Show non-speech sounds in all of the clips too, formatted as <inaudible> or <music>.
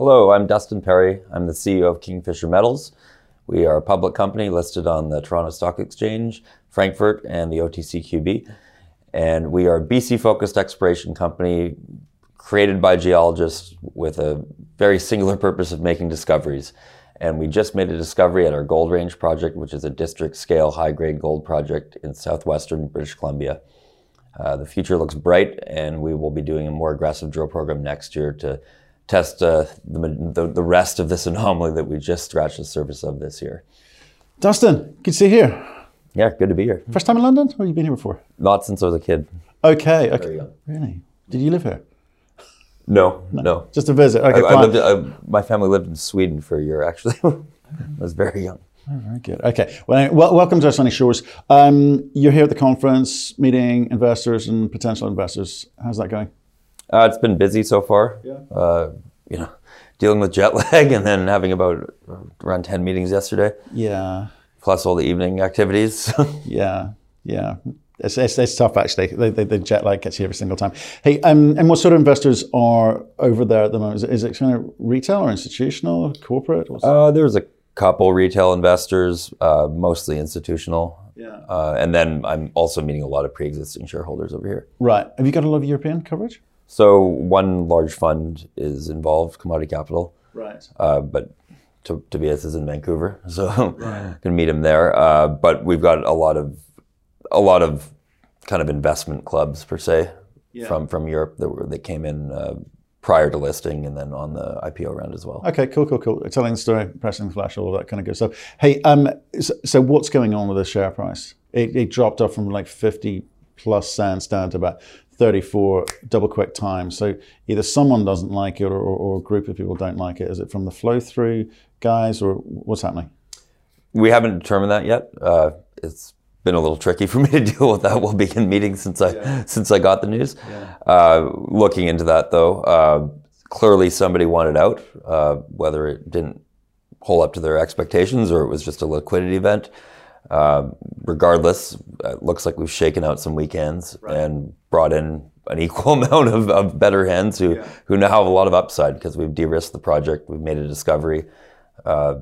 Hello, I'm Dustin Perry. I'm the CEO of Kingfisher Metals. We are a public company listed on the Toronto Stock Exchange, Frankfurt, and the OTCQB. And we are a BC focused exploration company created by geologists with a very singular purpose of making discoveries. And we just made a discovery at our Gold Range project, which is a district scale high grade gold project in southwestern British Columbia. Uh, the future looks bright, and we will be doing a more aggressive drill program next year to test uh, the, the, the, rest of this <laughs> anomaly that we just scratched the surface of this year. Dustin, good to see you here. Yeah, good to be here. First time in London, or have you been here before? Not since I was a kid. Okay, okay. Really? Did you live here? No, no. no. Just a visit. Okay, I, I lived, I, my family lived in Sweden for a year, actually. <laughs> I was very young. Oh, very good. Okay. Well, well, welcome to our sunny shores. Um, you're here at the conference, meeting investors and potential investors. How's that going? Uh, it's been busy so far. Yeah. Uh, you know, dealing with jet <laughs> lag and then having about around ten meetings yesterday. Yeah. Plus all the evening activities. <laughs> yeah. Yeah. It's, it's, it's, tough actually. The, the, the, jet lag gets you every single time. Hey, um, and what sort of investors are over there at the moment? Is it, is it kind of retail or institutional, or corporate? Uh, there's a couple retail investors, uh, mostly institutional. Yeah. Uh, and then I'm also meeting a lot of pre-existing shareholders over here. Right. Have you got a lot of European coverage? So one large fund is involved, Commodity Capital. Right. Uh, but Tobias is in Vancouver, <laughs> so right. can meet him there. Uh, but we've got a lot of a lot of kind of investment clubs per se yeah. from from Europe that were that came in uh, prior to listing and then on the IPO round as well. Okay, cool, cool, cool. Telling the story, pressing the flash, all of that kind of good stuff. Hey, um, so, so what's going on with the share price? It, it, dropped off from like 50 plus cents down to about 34 double quick times. So either someone doesn't like it or, or, or a group of people don't like it. Is it from the flow through guys or what's happening? We haven't determined that yet. Uh, it's been a little tricky <laughs> for me to deal with that. We'll be in meetings since I yeah. since I got the news. Yeah. Uh, looking into that though, uh, clearly somebody wanted out, uh, whether it didn't hold up to their expectations or it was just a liquidity event. Uh, regardless, it looks like we've shaken out some weekends right. and brought in an <laughs> equal amount of, of better hands who yeah. who now have a lot of upside because we've de-risked the project, we've made a discovery. Uh,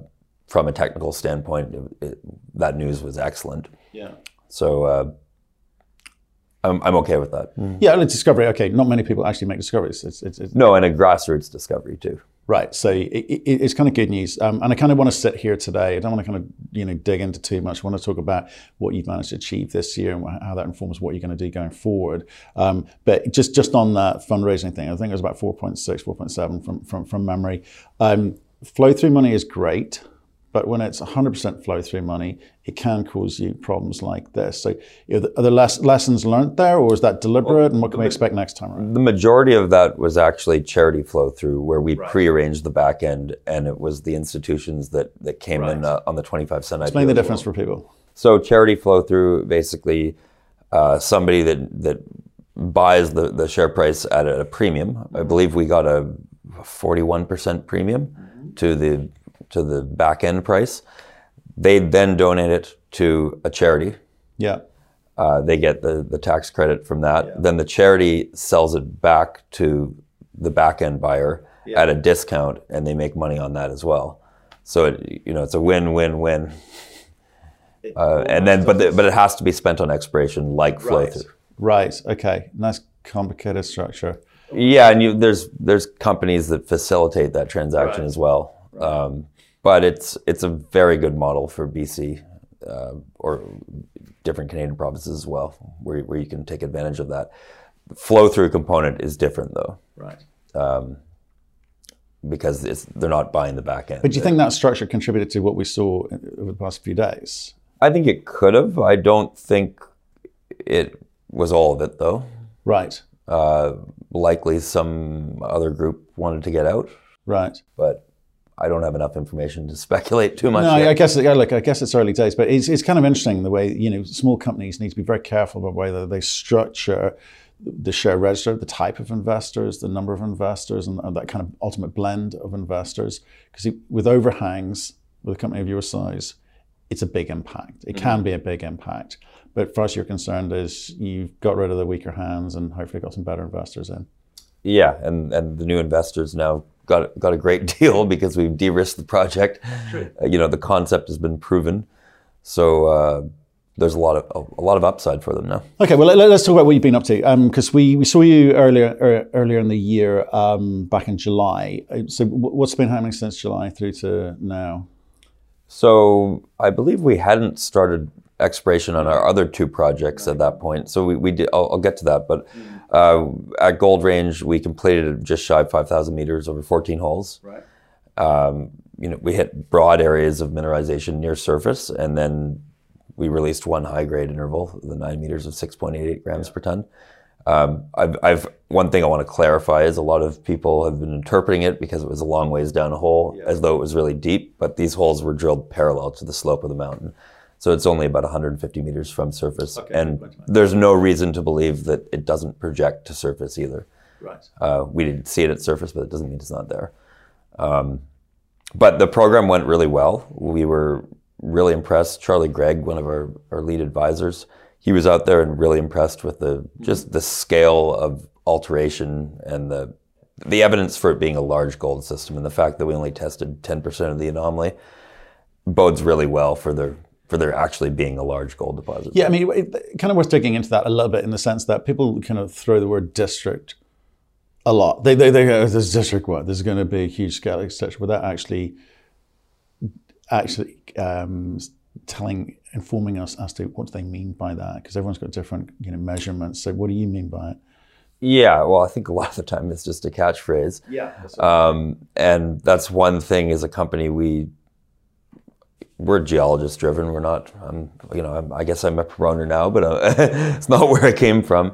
from a technical standpoint, it, it, that news was excellent. Yeah. So uh, I'm, I'm okay with that. Mm. Yeah, and a discovery. Okay, not many people actually make discoveries. It's, it's, it's no, and a grassroots discovery too. Right. So it, it, it's kind of good news, um, and I kind of want to sit here today. I don't want to kind of you know dig into too much. I want to talk about what you've managed to achieve this year and how that informs what you're going to do going forward. Um, but just just on that fundraising thing, I think it was about 4.6, 4.7 from from from memory. Um, flow through money is great. But when it's 100% flow through money, it can cause you problems like this. So, are there less, lessons learned there, or is that deliberate? Well, and what can we expect next time around? The majority of that was actually charity flow through, where we right. prearranged the back end, and it was the institutions that, that came right. in uh, on the 25 cent. Explain the difference well. for people. So, charity flow through basically uh, somebody that that buys the, the share price at a premium. I believe we got a 41% premium to the to the back end price. They then donate it to a charity. Yeah. Uh, they get the, the tax credit from that. Yeah. Then the charity sells it back to the back end buyer yeah. at a discount, and they make money on that as well. So it, you know it's a win win win. Uh, and then, but the, but it has to be spent on exploration, like flow right. through. Right. Okay. Nice complicated structure. Yeah, and you, there's there's companies that facilitate that transaction right. as well. Right. Um, but it's it's a very good model for BC uh, or different Canadian provinces as well, where where you can take advantage of that. The flow through component is different though, right? Um, because they're not buying the back end. But do you think that structure contributed to what we saw over the past few days? I think it could have. I don't think it was all of it though. Right. Uh, likely some other group wanted to get out. Right. But I don't have enough information to <laughs> speculate too much. No, yet. I guess yeah, look, I guess it's early days, but it's, it's kind of interesting the way you know small companies need to be very careful about whether they structure the share register, the type of investors, the number of investors, and, and that kind of ultimate blend of investors. Because with overhangs, with a company of your size, it's a big impact. It mm-hmm. can be a big impact. But for us, you're concerned is you've got rid of the weaker hands and hopefully got some better investors in. Yeah, and, and the new investors now got got a great <laughs> deal because we've de-risked the project. Uh, you know, the concept has been proven, so uh, there's a lot of a lot of upside for them now. Okay, well let, us talk about what you've been up to because um, we, we saw you earlier er, earlier in the year um, back in July. Uh, so what's been happening since July through to now? So I believe we hadn't started exploration on our other two projects right. at that point. So we, we did. I'll, I'll get to that, but. Mm uh, at Gold Range, we completed just shy of 5,000 meters over 14 holes. Right. Um, you know, we hit broad areas of mineralization near surface, and then we released one high grade interval, the nine meters of 6.88 grams yeah. per ton. Um, I've, I've, one thing I want to clarify is a lot of people have been interpreting it because it was a long ways down a hole yeah. as though it was really deep, but these holes were drilled parallel to the slope of the mountain. So it's only about 150 meters from surface, okay, and there's no reason to believe that it doesn't project to surface either. Right. Uh, we didn't see it at surface, but it doesn't mean it's not there. Um, but the program went really well. We were really impressed. Charlie Greig, one of our, our lead advisors, he was out there and really impressed with the just the scale of alteration and the the evidence for it being a large gold system and the fact that we only tested 10% of the anomaly bodes really well for the for there actually being a large gold deposit. Yeah, I mean, it, kind of worth digging into that a little bit in the sense that people kind of throw the word district a lot. They they, they go, "This district what? There's going to be a huge scale, etc." Without actually actually um, telling, informing us as to what do they mean by that, because everyone's got different you know measurements. So, what do you mean by it? Yeah, well, I think a lot of the time it's just a catchphrase. Yeah. Um, and that's one thing as a company we we're geologist driven. We're not, I'm, you know, I'm, i guess I'm a promoter now, but uh, <laughs> it's not where I came from.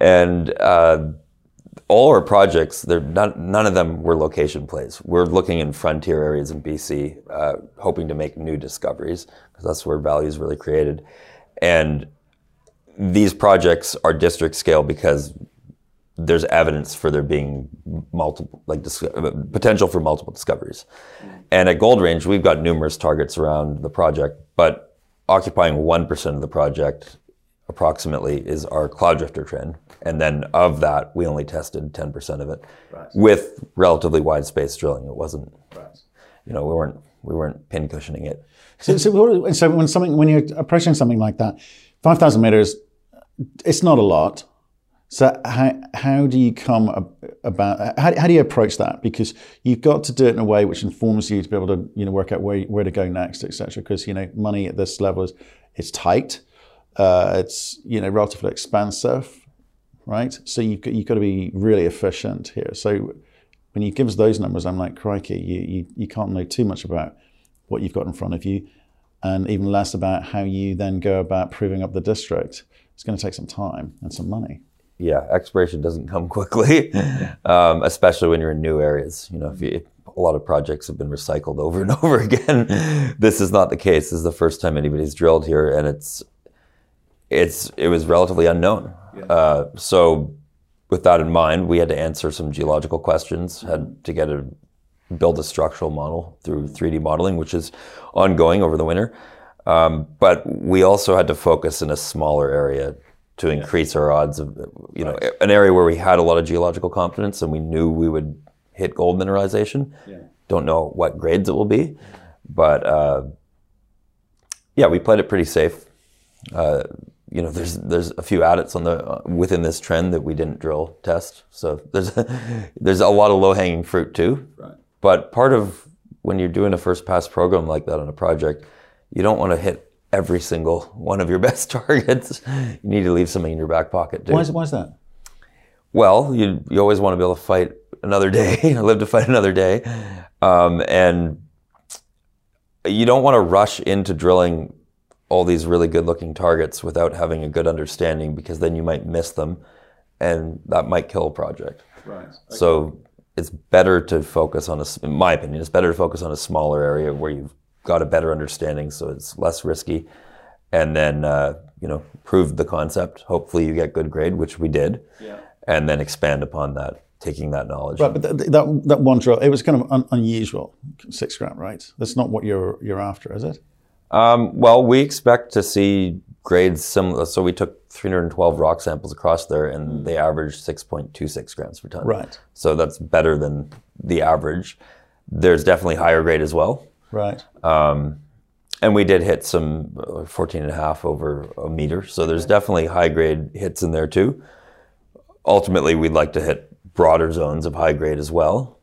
And uh, all our projects, they're not, none of them were location plays. We're looking in frontier areas in BC, uh, hoping to make new discoveries because that's where value is really created. And these projects are district scale because there's evidence for there being multiple, like uh, potential for multiple discoveries. Mm-hmm. And at Gold Range, we've got numerous targets around the project, but occupying 1% of the project approximately is our cloud drifter trend. And then of that, we only tested 10% of it right. with relatively wide space drilling. It wasn't, right. you know, we weren't, we weren't pin cushioning it. So, so, so when something, when you're approaching something like that, 5,000 meters, it's not a lot so how, how do you come about how, how do you approach that? Because you've got to do it in a way which informs you to be able to you know work out where, where to go next, etc. Because you know money at this level is tight, uh, it's you know relatively expensive, right? So you've got, you've got to be really efficient here. So when you give us those numbers, I'm like crikey, you, you you can't know too much about what you've got in front of you, and even less about how you then go about proving up the district. It's going to take some time and some money yeah, exploration doesn't come <laughs> quickly, um, especially when you're in new areas. You know, if, you, a lot of projects have been recycled over and <laughs> over again, this is not the case. This is the first time anybody's drilled here, and it's it's it was relatively unknown. Yeah. Uh, so, with that in mind, we had to answer some geological questions. Had to get a build a structural model through 3D modeling, which is ongoing over the winter. Um, but we also had to focus in a smaller area to increase our odds of, you know, right. an area where we had a lot of geological confidence and we knew we would hit gold mineralization. Yeah. Don't know what grades it will be, but uh, yeah, we played it pretty safe. Uh, you know, there's there's a few adits on the uh, within this trend that we didn't drill test, so there's <laughs> there's a lot of low hanging fruit too. Right. But part of when you're doing a first pass program like that on a project, you don't want to hit every single one of your <laughs> best targets. You need to leave something in your back pocket too. Why is, why is that? Well, you you always want to be able to fight another <laughs> day, live to fight another day, um, and you don't want to rush into drilling all these really good-looking targets without having a good understanding, because then you might miss them, and that might kill a project. Right. Okay. So it's better to focus on a, in my opinion, it's better to focus on a smaller area where you've got a better understanding, so it's less risky. And then, uh, you know, proved the concept. Hopefully, you get good grade, which we did. Yeah. And then expand upon that, taking that knowledge. Right, but th- that that one drill, it was kind of un- unusual, six gram, right? That's not what you're you're after, is it? Um, well, we expect to see grades similar. So we took 312 rock samples across there, and they averaged 6.26 grams per ton. Right. So that's better than the average. There's definitely higher grade as well. Right. And we did hit some uh, 14 and a half over a meter. So there's definitely high grade hits in there too. Ultimately, we'd like to hit broader zones of high grade as well.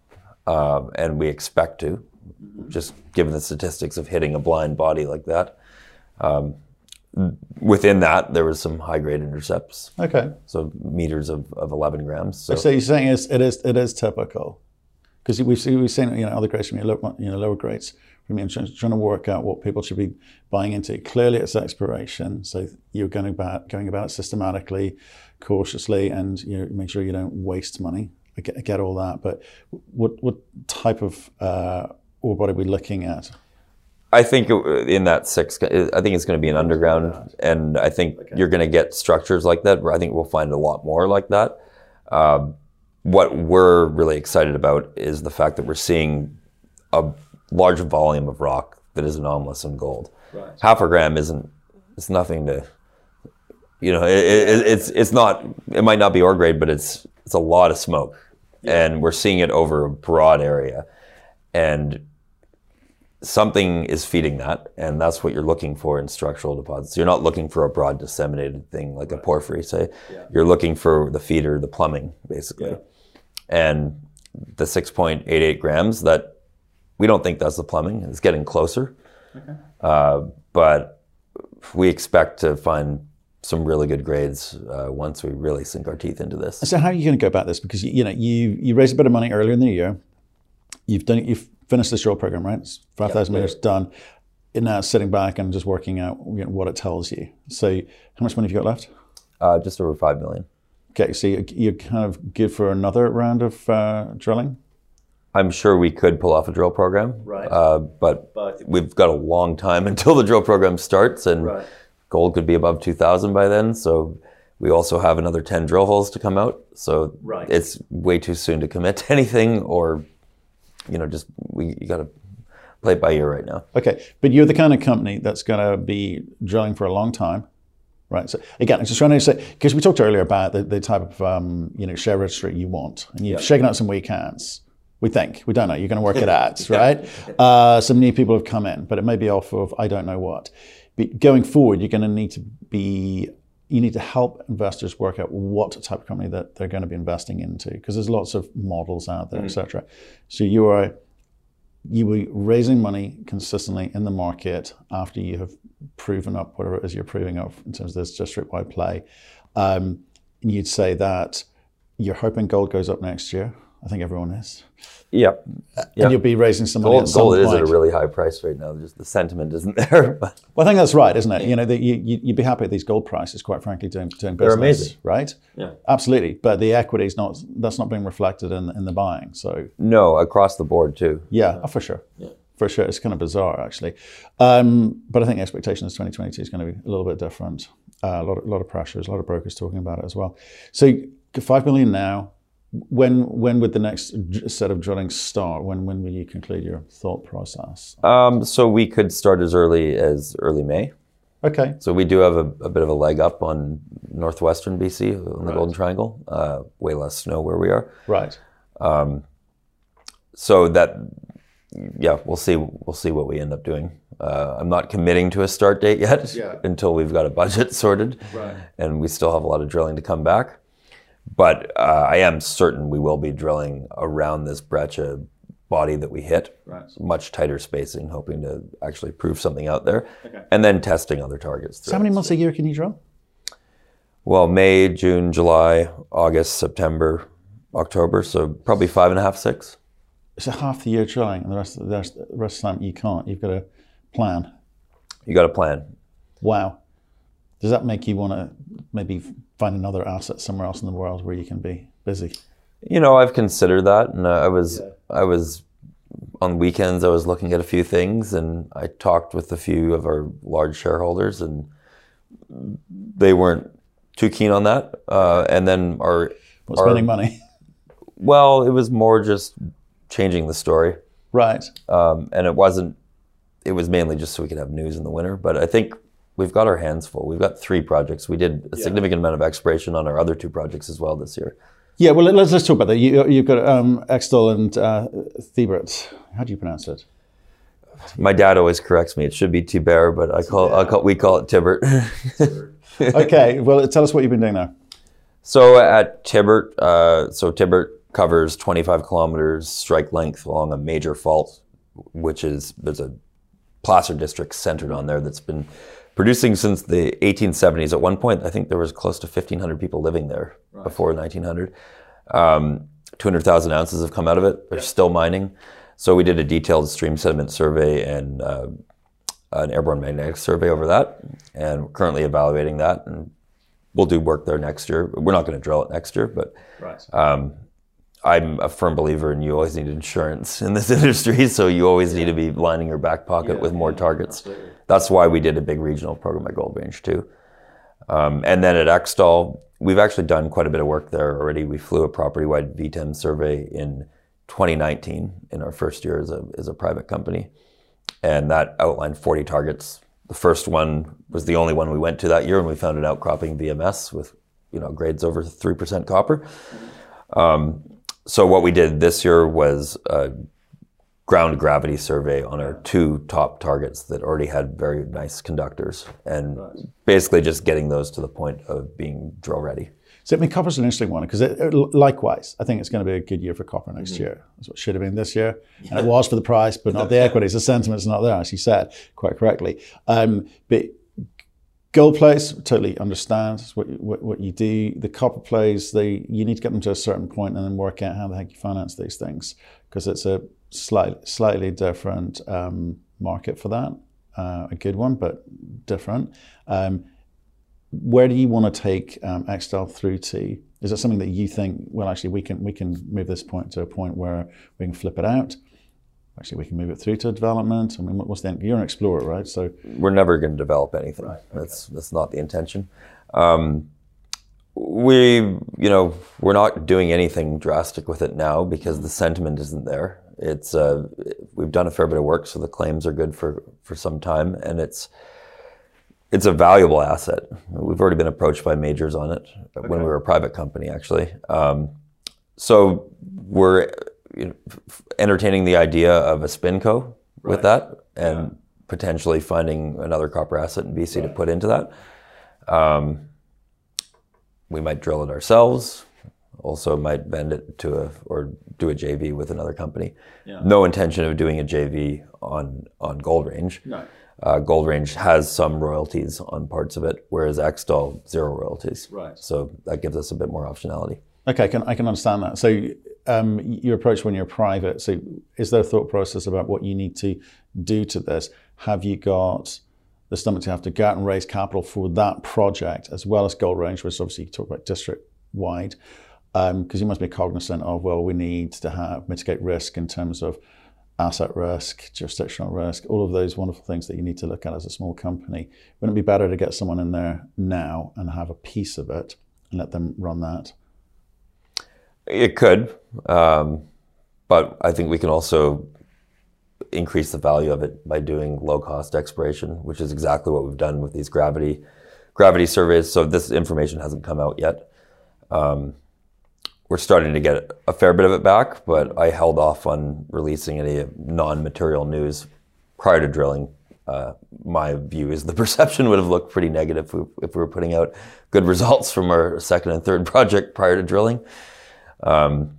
Um, and we expect to, just given the statistics of hitting a blind body like that. Um, within that, there was some high grade intercepts. Okay. So meters of, of 11 grams. So, So you're saying it's, it is it is typical because we've seen, we've seen you know other grades from you know lower grades you trying, trying to work out what people should be buying into. Clearly, it's exploration, so you're going about going about it systematically, cautiously, and you know, make sure you don't waste money. I get, I get all that, but what what type of uh, ore body are we looking at? I think in that six, I think it's going to be an underground, and I think you're going to get structures like that. Where I think we'll find a lot more like that. Um, what we're really excited about is the fact that we're seeing a large volume of rock that is anomalous in gold. Half a gram isn't. It's nothing to. You know, it, it, it's it's not. It might not be ore grade, but it's it's a lot of smoke, and we're seeing it over a broad area, and something is feeding that, and that's what you're looking for in structural deposits. You're not looking for a broad disseminated thing like a porphyry, say. You're looking for the feeder, the plumbing, basically. And the 6.88 grams, that we don't think that's the plumbing. It's getting closer, uh, but we expect to find some really good grades uh, once we really sink our teeth into this. So how are you going to go about this? Because you know you you raised a bit of money earlier in the year. You've done you've finished this drill program, right? It's five thousand meters done. And now it's sitting back and just working out you know, what it tells you. So how much money have you got left? Uh, just over five million. Okay, so you- you're kind of good for another round of uh, drilling. I'm sure we could pull off a drill program, Right. Uh, but, But- we've got a long time <laughs> until the drill program starts, and Right. gold could be above 2,000 by then. So we also have another 10 drill holes to come out. So Right. it's way too soon to commit <laughs> to anything, or you know, just we you got to play it by ear right now. Okay, but you're the kind of company that's going to be drilling for a long time, right? So again, I'm just trying to say because we talked earlier about the, the type of um, you know share registry you want, and you've shaken out some weak hands. We think we don't know. You're going to work it <laughs> out, right? Uh, some new people have come in, but it may be off of I don't know what. But going forward, you're going to need to be. You need to help investors work out what type of company that they're going to be investing into, because there's lots of models out there, etc. So you are you will be raising money consistently in the market after you have proven up whatever it is you're proving up in terms of this district wide play. Um, and you'd say that you're hoping gold goes up next year. I think everyone is. Yep. And you'll be raising some money gold, at some gold is at a really high price right now. Just the sentiment isn't <laughs> there, but well, I think that's right, isn't it? You know, that you, you, you'd be happy at these gold prices, quite frankly, doing, doing business. They're amazing. Right? Yeah. Absolutely. But the equity is not, that's not being reflected in, in the buying. So no, across the board too. Yeah, oh, for sure. For sure. It's kind of bizarre, actually. Um, but I think the expectation is 2022 is going to be a little bit different. Uh, a, lot a lot of pressures, a lot of brokers talking about it as well. So, 5 million now. When when would the next set of drilling start? When when will you conclude your thought process? Um, so we could start as early as early May. Okay. So we do have a, a bit of a leg up on northwestern BC on the Golden Triangle. Uh, way less snow where we are. Right. So that, yeah, we'll see. We'll see what we end up doing. Uh, I'm not committing to a start date yet <laughs> until we've got a budget <laughs> sorted, Right. and we still have a lot of drilling to come back. But uh, I am certain we will be drilling around this breccia body that we hit, Right. much tighter spacing, hoping to actually prove something out there, and then testing other targets. So, how many months a year can you drill? Well, May, June, July, August, September, October. So probably five and a half, six. It's a half the year drilling, and the rest, the rest, the rest of the time you can't. You've got to plan. You got a plan. Wow. Does that make you want to maybe find another asset somewhere else in the world where you can be busy? You know, I've considered that, and I was, I was, on weekends I was looking at a few things, and I talked with a few of our large shareholders, and they weren't too keen on that. Uh, and then our, Not our spending money. <laughs> well, it was more just changing the story. right. um, and it wasn't. It was mainly just so we could have news in the winter. But I think we've got our hands full. We've got three projects. We did a significant amount of exploration on our other two projects as well this year. Yeah, well, let's, let's talk about that. You, you've got um, Ecstall and uh, Thibert. How do you pronounce it? My dad always corrects me. It should be Tibert, but I call, I call we call it Tibert. <laughs> okay, well, tell us what you've been doing there. So at Tibert, uh, so Tibert covers 25 kilometers strike length along a major fault, which is there's a placer district centered on there that's been producing since the 1870s. At one point, I think there was close to 1,500 people living there right. before 1900. Um, 200,000 ounces have come out of it. They're still mining. So we did a detailed stream sediment survey and uh, an airborne magnetic survey over that, and we're currently evaluating that. And we'll do work there next year. We're not going to drill it next year, but right. um, I'm a firm believer in you always need insurance in this <laughs> industry, so you always need to be lining your back pocket yeah, with more yeah, targets. Absolutely. That's why we did a big regional program at Gold Range too. Um, and then at Ecstall, we've actually done quite a bit of work there already. We flew a property-wide VTEM survey in 2019 in our first year as a, as a private company. And that outlined 40 targets. The first one was the only one we went to that year, and we found an outcropping VMS with you know grades over 3% copper. Um, so what we did this year was a ground gravity survey on our two top targets that already had very nice conductors, and basically just getting those to the point of being drill ready. So I mean, copper's an interesting one because likewise, I think it's going to be a good year for copper next mm-hmm. year. That's what should have been this year, and it was for the price, but not the <laughs> equities. The sentiment's not there, as you said quite correctly. Um, but gold plays totally understand what, what, what you do. The copper plays, they you need to get them to a certain point and then work out how the heck you finance these things because it's a slightly slightly different um, market for that. Uh, a good one, but different. Um, where do you want to take um, Ecstall through to? Is it something that you think, well, actually, we can we can move this point to a point where we can flip it out? Actually, we can move it through to development. I mean, what's the end? You're an explorer, right? So we're never going to develop anything. Right, okay. That's that's not the intention. Um, we, you know, we're not doing anything drastic with it now because the sentiment isn't there. It's uh, we've done a fair bit of work, so the claims are good for for some time, and it's it's a valuable asset. We've already been approached by majors on it okay. when we were a private company, actually. Um, so we're you know, entertaining the idea of a spinco right. with that, and yeah. potentially finding another copper asset in BC right. to put into that. Um, we might drill it ourselves. Also, might vend it to a or do a JV with another company. Yeah. No intention of doing a JV on on Gold Range. No uh, Gold Range has some royalties on parts of it, whereas Ecstall zero royalties. Right. So that gives us a bit more optionality. Okay, I can, I can understand that. So um, your approach when you're private. So is there a thought process about what you need to do to this? Have you got the stomach to have to go out and raise capital for that project as well as Gold Range, which obviously you talk about district wide, because um, you must be cognizant of well, we need to have mitigate risk in terms of asset risk, jurisdictional risk, all of those wonderful things that you need to look at as a small company. Wouldn't it be better to get someone in there now and have a piece of it and let them run that? It could, um, but I think we can also increase the value of it by doing low cost exploration, which is exactly what we've done with these gravity gravity surveys. So this information hasn't come out yet. Um, we're starting to get a fair bit of it back, but I held off on releasing any non-material news prior to drilling. Uh, my view is the <laughs> perception would have looked pretty negative if we, if we, were putting out good results from our second and third <laughs> project prior to drilling. Um,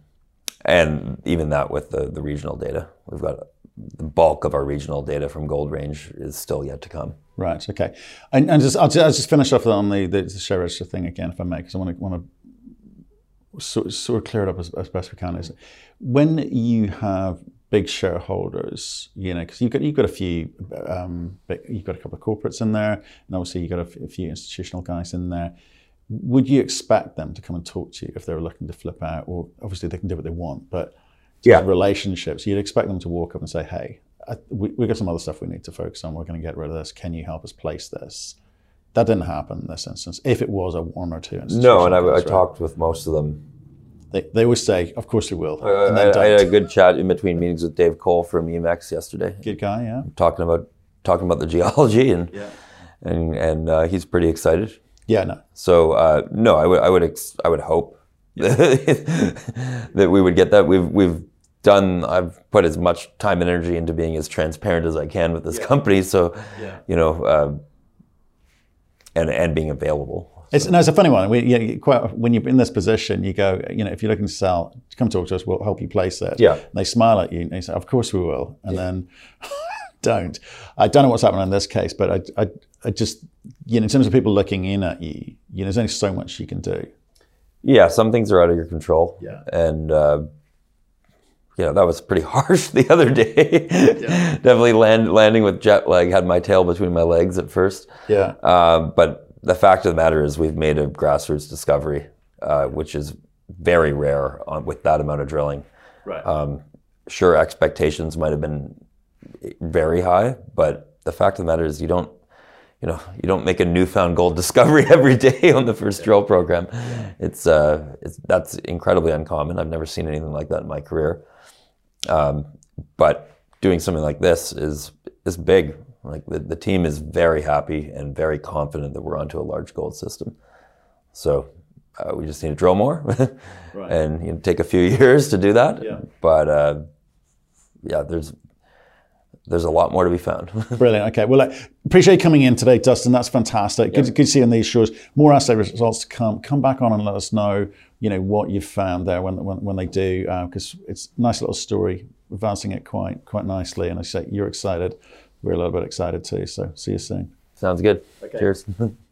and even that with the, the regional data, we've got the bulk of our regional data from Gold Range is still yet to come. Right. Okay. And, and just I'll, just, I'll just finish off on the, the, share register thing again, if I may, because I want to want to sort, sort of clear it up as, as best we can is when you have big shareholders, you know, because you've got you've got a few, um, you've got a couple of corporates in there, and obviously you've got a, a, few institutional guys in there. Would you expect them to come and talk to you if they were looking to flip out? Or obviously they can do what they want, but yeah, relationships. You'd expect them to walk up and say, "Hey, I, we, we got some other stuff we need to focus on. We're going to get rid of this. Can you help us place this?" That didn't happen in this instance. If it was a one or two No, and I, I talked with most of them. They, they always say, "Of course we will." Uh, I, I, had a good chat in between meetings with Dave Cole from EMX yesterday. Good guy, yeah. Talking about talking about the geology and yeah. and and uh, he's pretty excited. Yeah, no. So uh, no, I would I would ex- I would hope <laughs> that we would get that. We've we've done. I've put as much time and energy into being as transparent as I can with this company. So, you know, uh, and and being available. It's, no, it's a funny one. We, know, quite, when you're in this position, you go, you know, if you're looking to sell, come talk to us. We'll help you place it. Yeah. And they smile at you and they say, "Of course we will," and then <laughs> don't. I don't know what's happening in this case, but I, I, I just, you know, in terms of people looking in at you, you know, there's only so much you can do. Yeah, some things are out of your control. Yeah. And uh, you know that was pretty <laughs> harsh the other day. Definitely land, landing with jet lag. Had my tail between my legs at first. Yeah. Uh, but the fact of the matter is, we've made a grassroots discovery, uh, which is very rare on, with that amount of drilling. Right. Um, sure, expectations might have been very high, but the fact of the matter is, you don't, you know, you don't make a newfound gold <laughs> discovery every day on the first drill program. It's, uh, it's that's incredibly uncommon. I've never seen anything like that in my career. Um, but doing something like this is is big. Like the, the team is very happy and very confident that we're onto a large gold system. So uh, we just need to drill more, <laughs> and you know, take a few <laughs> years to do that. Yeah. But uh, yeah, there's there's a lot more to be found. <laughs> Brilliant. Okay. Well, I appreciate you coming in today, Dustin. That's fantastic. Good, good seeing these shows. More assay results to come. Come back on and let us know, you know, what you've found there when when, when they do, uh, because it's a nice little story, advancing it quite quite nicely. And I say you're excited. We're a little bit excited too. So see you soon. Sounds good. Cheers. <laughs>